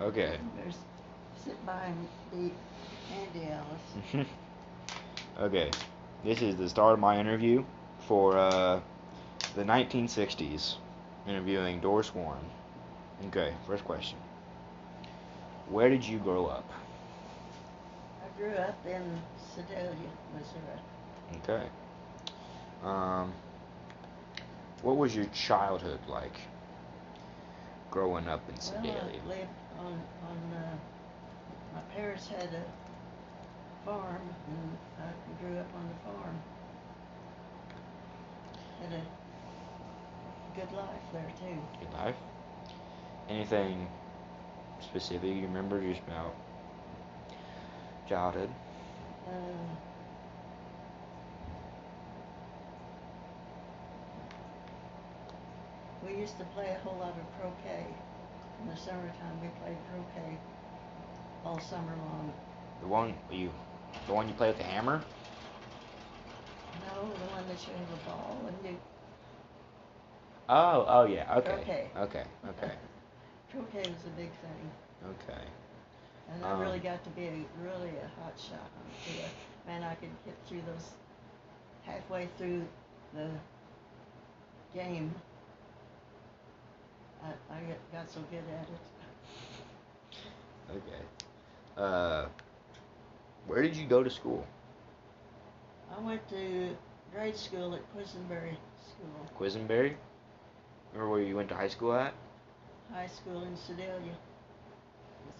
Okay. There's sit by and beat Andy Ellis. okay. This is the start of my interview for uh, the 1960s, interviewing Doris Warren. Okay, first question. Where did you grow up? I grew up in Sedalia, Missouri. Okay. Um, what was your childhood like? Growing up in Well, Sedalia. Lived on, on, uh, my parents had a farm and I grew up on the farm. Had a good life there too. Good life? Anything specific you remember just about childhood? Uh, we used to play a whole lot of croquet. In the summertime, we played croquet all summer long. The one you, the one you play with the hammer? No, the one that you have a ball and you Oh, oh yeah. Okay. Croquet. Okay. Okay. croquet was a big thing. Okay. And I really Um, got to be a, really a hot shot on the field. Man, I could get through those halfway through the game. I, I got- so good at it. Okay. Uh, where did you go to school? I went to grade school at Quisenberry School, Quisenberry? Remember where you went to high school at? high school in Sedalia,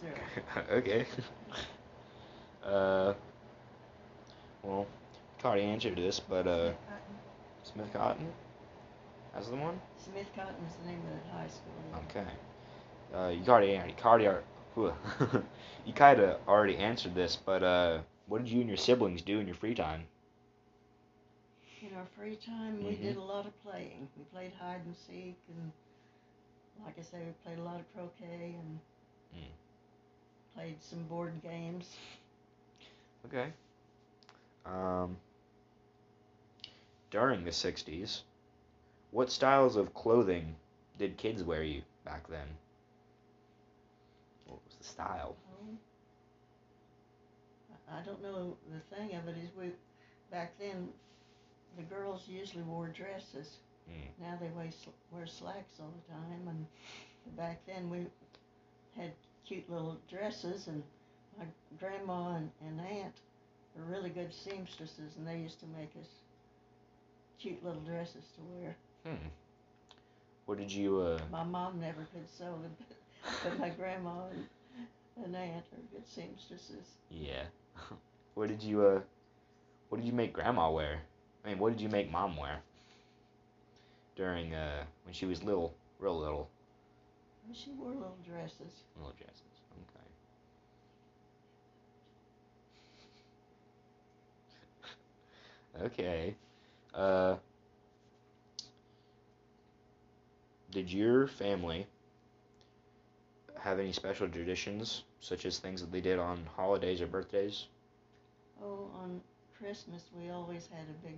okay. uh, well, already answered this, but uh, Smith Cotton. That's the one. Smith Cotton is the name of the high school. Okay. Uh, you already, you already, you kind of already answered this, but uh, what did you and your siblings do in your free time? In our free time, we Mhm. did a lot of playing. We played hide and seek, and like I say, we played a lot of croquet and Mm. played some board games. Okay. Um, during the '60s, what styles of clothing did kids wear you back then? What was the style? I- don't know. The thing of it is, we back then, the girls usually wore dresses. Mm. Now they wear, wear slacks all the time, and back then we had cute little dresses, and my grandma and, and aunt were really good seamstresses, and they used to make us cute little dresses to wear. Hmm. What did you uh? My mom never could sew them, but my grandma and, and aunt are good seamstresses. Yeah. what did you uh? What did you make grandma wear? I mean, what did you make mom wear? During uh when she was little, real little, she wore little dresses. little dresses. Okay. Okay. Uh. Did your family have any special traditions, such as things that they did on holidays or birthdays? Oh, on Christmas we always had a big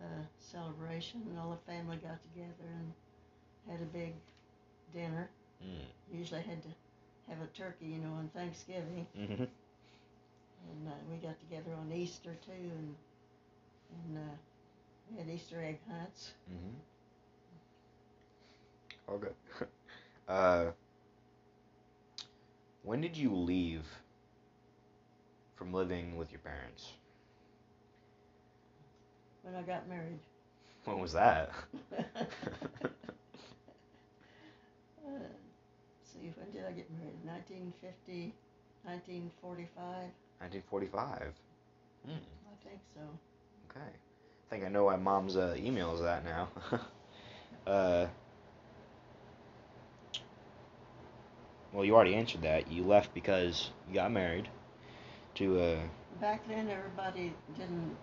uh, celebration, and all the family got together and had a big dinner. Mm. Usually had to have a turkey, you know, on Thanksgiving, Mm-hmm. and uh, we got together on Easter too, and and uh, we had Easter egg hunts. Mm-hmm. Okay. uh, when did you leave from living with your parents? When I got married. When was that? uh, see, when did I get married? 1950, 1945? 1945. Hmm. I think so. Okay. I think I know why mom's uh, email is that now. uh, well, you already answered that. You left because you got married to uh, Back then, everybody didn't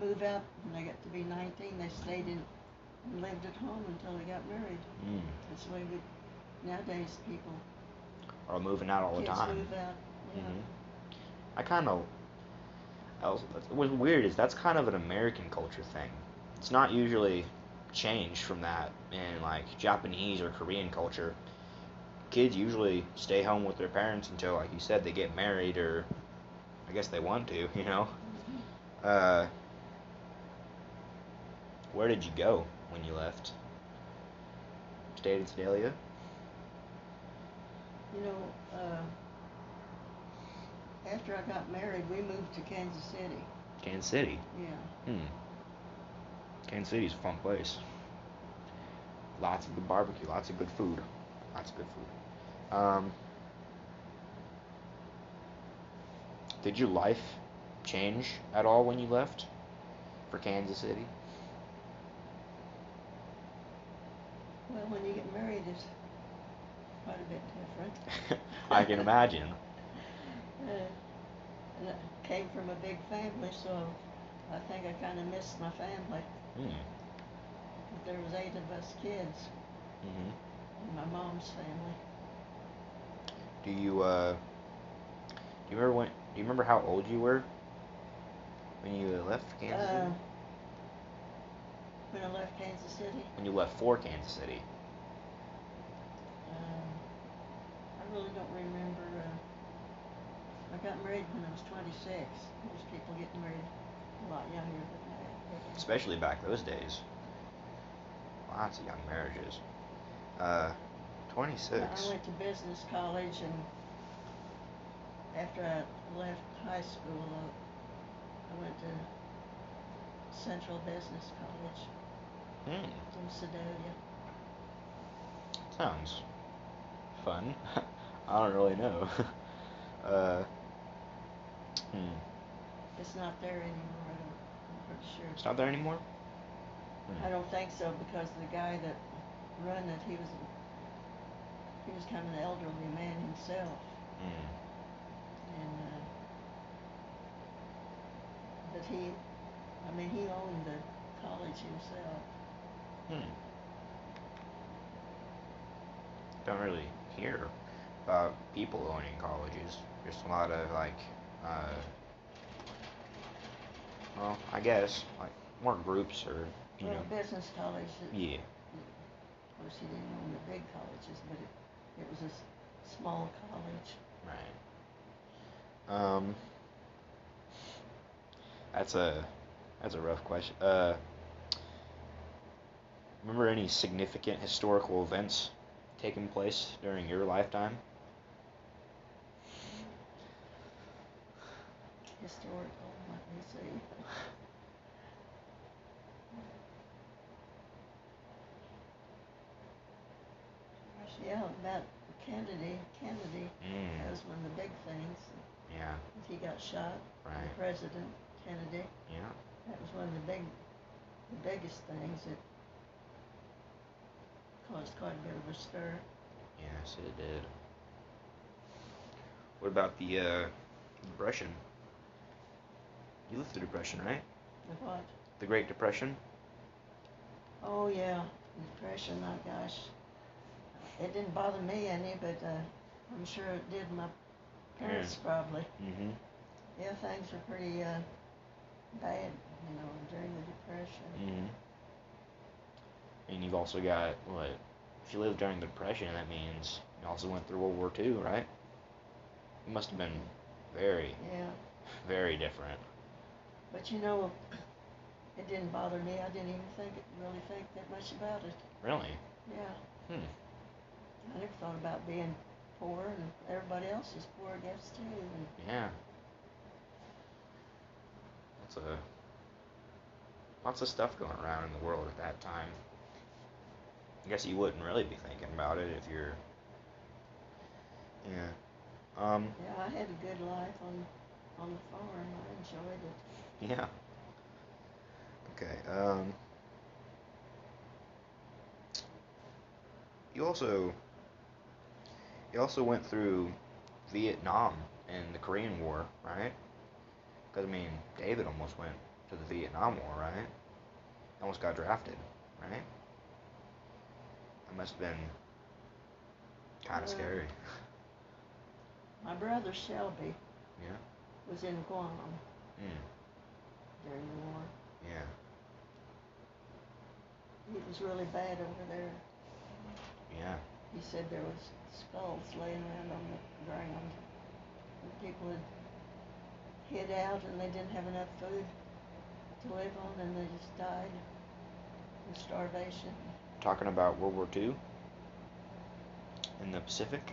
move out when they got to be 19. They stayed in and lived at home until they got married. mm, That's the way we, nowadays, people, are moving out all the time. move out. Yeah. hmm I kind of. What's weird is that's kind of an American culture thing. It's not usually changed from that in like Japanese or Korean culture. Kids usually stay home with their parents until, like you said, they get married or I guess they want to, you know. Uh, where did you go when you left? Stayed in Sedalia. You know, uh, after I got married, we moved to Kansas City. Kansas City. Yeah. Hmm. Kansas City's a fun place. Lots of good barbecue, lots of good food. Lots of good food. Um, did your life change at all when you left for Kansas City? Well, when you get married, it's quite a bit different. I can imagine. Uh, and I came from a big family, so I think I kind of missed my family. Hmm. There was eight of us kids hmm in my mom's family. Do you uh? Do you remember when? Do you remember how old you were when you left Kansas Uh, City? when I left Kansas City, When you left for Kansas City? um, I really don't remember. Uh, I got married when I was 26. Most people get married a lot younger than that. especially back those days. Lots of young marriages. Uh, 26. I went to business college, and after I left high school, I went to Central Business College Hmm, in Sedalia. sounds fun. I don't really know. uh, hmm, It's not there anymore. I don't, I'm pretty sure. it's not there anymore. Hmm. I don't think so because the guy that run it, he was he was kind of an elderly man himself, Hmm. and uh, but he, I mean, he owned the college himself. Hmm. Don't really hear about people owning colleges. There's a lot of like, uh, well, I guess like more groups or you well, know, business colleges. Yeah. Of course, he didn't own the big colleges, but it, it was a s- small college. Right. Um. That's a that's a rough question. Uh. Remember any significant historical events taking place during your lifetime? Historical. Let me see. Gosh, yeah, about Kennedy. Kennedy. Mm. That was one of the big things. Yeah. He got shot. Right. The president Kennedy. Yeah. That was one of the big, the biggest things that caused quite a bit of a stir. Yes, it did. What about the uh, depression? You lived the depression, right? The what? The Great Depression. Oh yeah, depression. Oh gosh, it didn't bother me any, but uh, I'm sure it did my parents probably. Mm-hmm. Yeah, things were pretty uh, bad, you know, during the depression. Mm-hmm. And you've also got what? If you lived during the Depression, that means you also went through World War II, right? It must have been very, Yeah, very different. but you know, it didn't bother me. I didn't even think really think that much about it. Really? Yeah, Hmm. I never thought about being poor, and everybody else is poor, I guess too. And Yeah. That's a lots of stuff going around in the world at that time. I guess you wouldn't really be thinking about it if you're. Yeah. Um. yeah, I had a good life on on the farm. I enjoyed it. Yeah. Okay. Um. You also. You also went through Vietnam and the Korean War, right? Because I mean, David almost went to the Vietnam War, right? Almost got drafted, right? That must have been kind of scary. My brother Shelby Yeah. was in Guam Mm. during the war. Yeah. It was really bad over there. Yeah. He said there was skulls laying around on the ground. And people had hid out and they didn't have enough food to live on and they just died of starvation. Talking about World War II in the Pacific.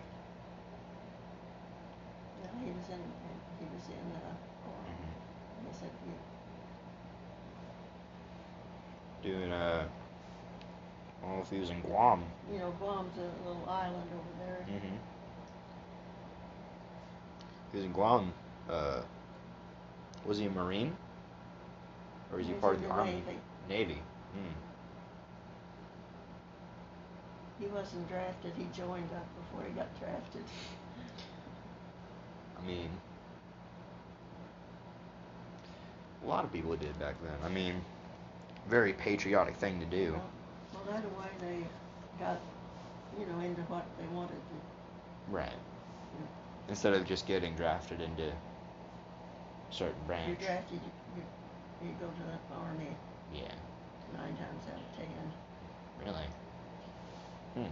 Yeah, he was in he was in uh, Guam. hmm He said you Doing uh, I don't know if he was in Guam. you know Guam's a little island over there. Mm-hmm. He was in Guam. Uh, was he a Marine? Or was he He's part of the the Army? Navy. Navy. Mm. He wasn't drafted. He joined up before he got drafted. I mean, a lot of people did back then. I mean, very patriotic thing to do. Well, well, that way they got you know into what they wanted to. Right. Instead of just getting drafted into certain branch. you're drafted, you, you, you go to the army Yeah. nine times out of ten. Really? Hmm.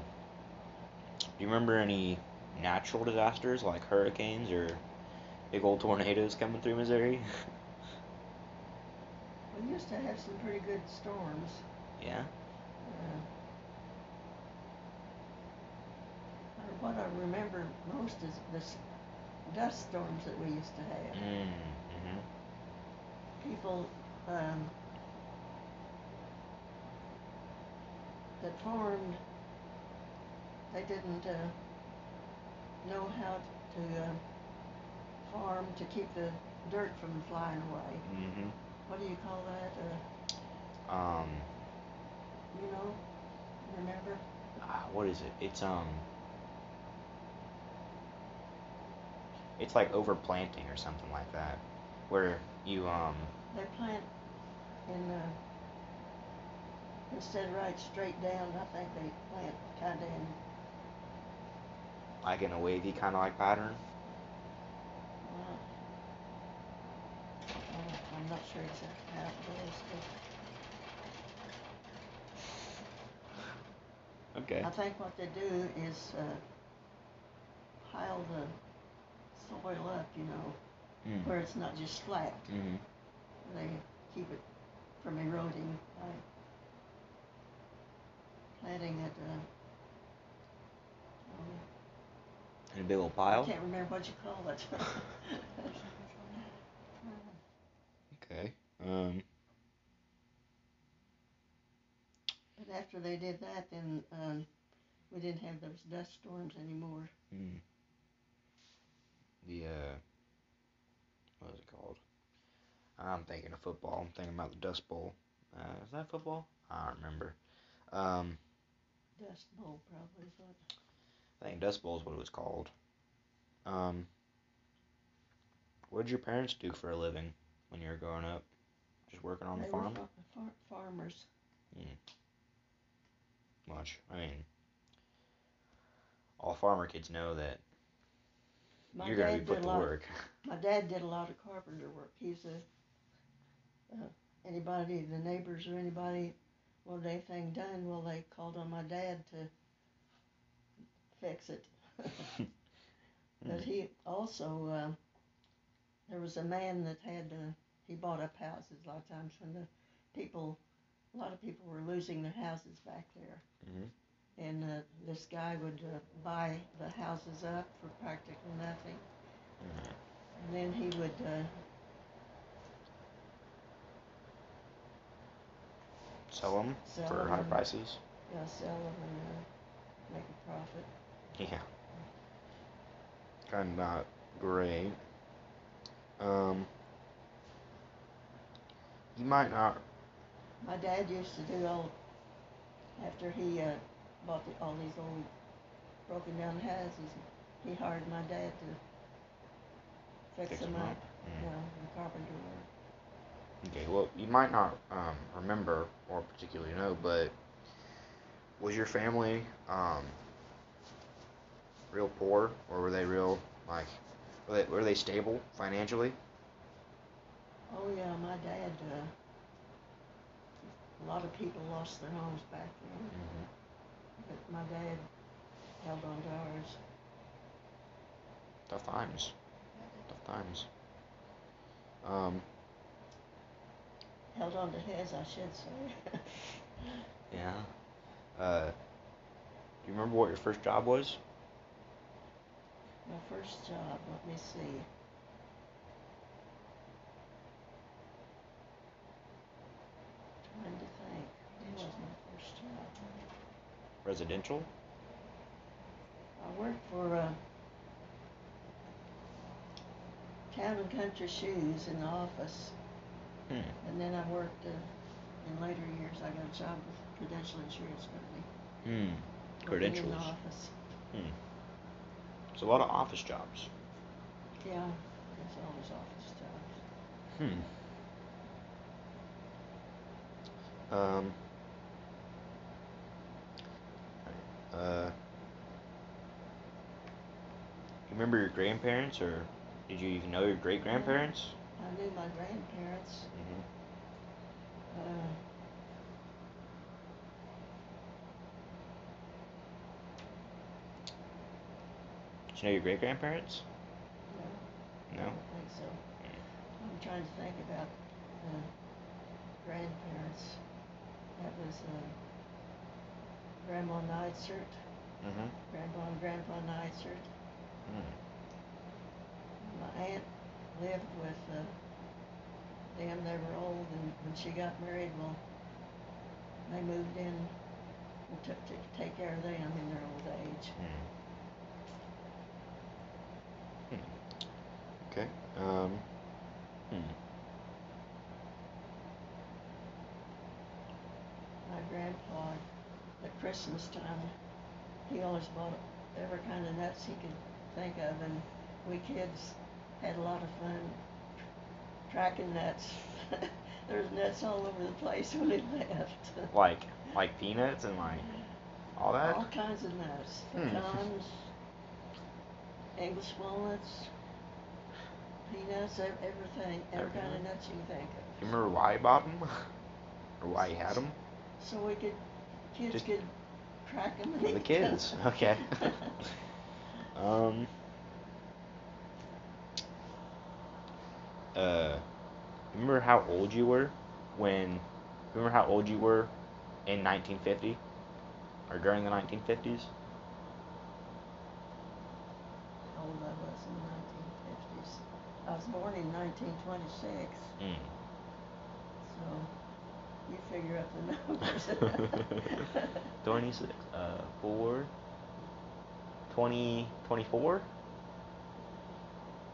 Do you remember any natural disasters like hurricanes or big old tornadoes coming through Missouri? We used to have some pretty good storms. yeah. Uh, what I remember most is the dust storms that we used to have. Mm. hmm People um, that farmed, they didn't uh, know how to uh, farm to keep the dirt from flying away. hmm What do you call that? Uh, Um. You know, remember? ah, what is it? It's um. It's like overplanting or something like that, where you um. They plant in uh, instead of right straight down. I think they plant kind of in. like in a wavy kind of like pattern. Well, I'm not sure exactly how it goes, Okay. I think what they do is uh, pile the soil up, you know, Mm. where it's not just flat. hmm They keep it from eroding by planting it. Uh, um, In a big old pile? I can't remember what you call it. Okay. Um. but after they did that, then um, we didn't have those dust storms anymore. Mm. The uh. What is it called? I'm thinking of football. I'm thinking about the Dust Bowl. Uh, is that football? I don't remember. Um, Dust bowl probably, I think Dust Bowl is what it was called. Um, what did your parents do for a living when you were growing up? Just working on they the farm? fa- far- farmers. Much. I mean, all farmer kids know that My you're gonna be dad put did to a lot. My dad did a lot of carpenter work. He's a uh, anybody, the neighbors or anybody wanted anything done. Well, they called on my dad to fix it. But he also, uh, there was a man that had, uh, he bought up houses a lot of times when the people, a lot of people were losing their houses back there. Mhm. And uh, this guy would uh, buy the houses up for practically nothing. Mhm. And then he would, uh, Sell them Sell for 'em high prices. yeah, sell them and uh, make a profit. Yeah. Kind of not great. Um, you might not. My dad used to do all, after he uh, bought the, all these old broken down houses, he hired my dad to fix, Fix them 'em up. Mm. Yeah, the carpenter work. Okay, well, you might not um, remember or particularly know, but was your family um, real poor, or were they real like were they, were they stable financially? Oh yeah, my dad. Uh, lot of people lost their homes back then, Mm-hmm. but my dad held on to ours. Tough times. Tough times. Um, Held on to his, I should say. yeah. Uh, do you remember what your first job was? My first job, let me see. Trying to think. What was my first job? Residential? I worked for uh, Town and Country Shoes in the office, Hmm. and then I worked uh, in later years. I got a job with Prudential Insurance Company. Hmm. working In the office. Hmm. It's a lot of office jobs. Yeah, it's always office jobs. Hmm. Um. Uh. You remember your grandparents, or did you even know your great grandparents? I knew my grandparents. Mm-hmm. Uh, Did you know your great grandparents? no, No. I don't think so. I'm trying to think about the grandparents. That was uh, Grandma Neitsert, Mm-hmm. Grandpa and Grandpa Neitsert. Mm. My aunt lived with uh, them. They were old, and when she got married, well, they moved in and took to take care of them in their old age. Hmm. Hmm. Okay. Um. Hmm. My grandpa, at Christmas time, he always bought every kind of nuts he could think of, and we kids had a lot of fun tracking nuts. there was nuts all over the place when we left. Like, like peanuts and like all that. all kinds of nuts, Hmm. pecans, English walnuts, peanuts, everything, every kind of nuts you can think of. you remember why you bought them, or why you had them? So we could, kids Just- could track them. For the kids. Okay. um. Uh, remember how old you were when? Remember how old you were in 1950, or during the 1950s? How old I was in the nineteen fifties. I was born in nineteen twenty-six, Mm. so you figure up the numbers. 26, uh, 4, 20, 24,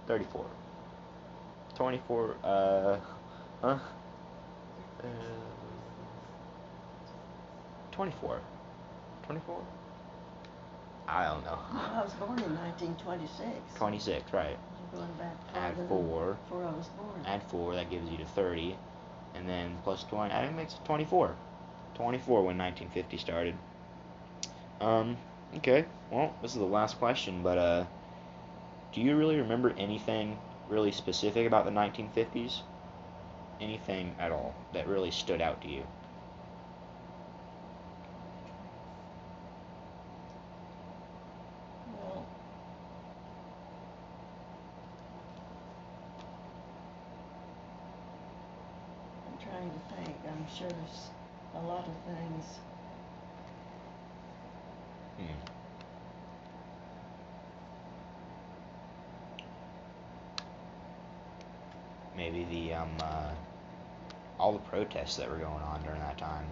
34, 24, uh, huh? Uh, 24, 24? I don't know. I was born in nineteen twenty-six. 26, right. Going back Add farther 4, Before I was born. add 4, that gives you to 30, and then plus 20, that makes it 24. 24 when 1950 started. Um, okay, well, this is the last question, but, uh, do you really remember anything really specific about the 1950s? Anything at all that really stood out to you? Well, I'm trying to think. I'm sure there's a lot of things. Hmm. Maybe the, um, uh, all the protests that were going on during that time.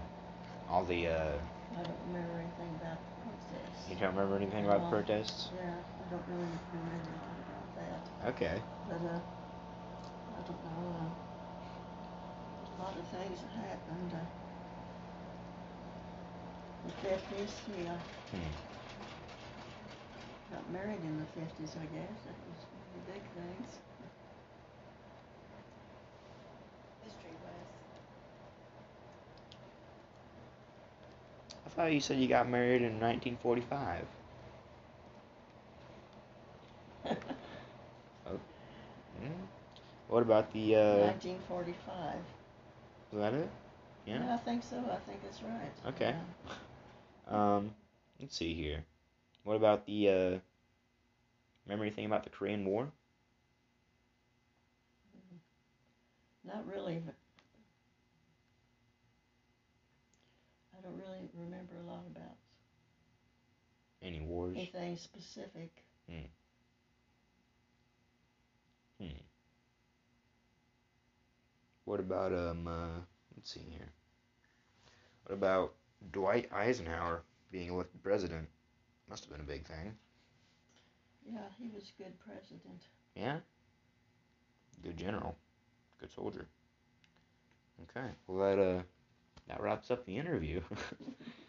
All the, uh, I don't remember anything about the process. you don't remember anything about the protests? Yeah, I don't really remember anything about that. Okay. But uh, I don't know. Uh, lot of things that happened. Uh, the fifties, yeah. Hmm. Got married in the fifties, I guess. That was one of the big things. History was. I thought you said you got married in 1945. Oh. Hmm. What about the, uh, 1945. Was that it? Yeah, Yeah? I think so. I think that's right. Okay. Yeah. Um, let's see here. What about the uh remember anything about the Korean War? Not really, but I don't really remember a lot about Any wars? anything specific. What about um uh let's see here. What about Dwight Eisenhower being elected president? Must have been a big thing. Yeah, he was a good president. Yeah? Good general. Good soldier. Okay. Well that uh that wraps up the interview.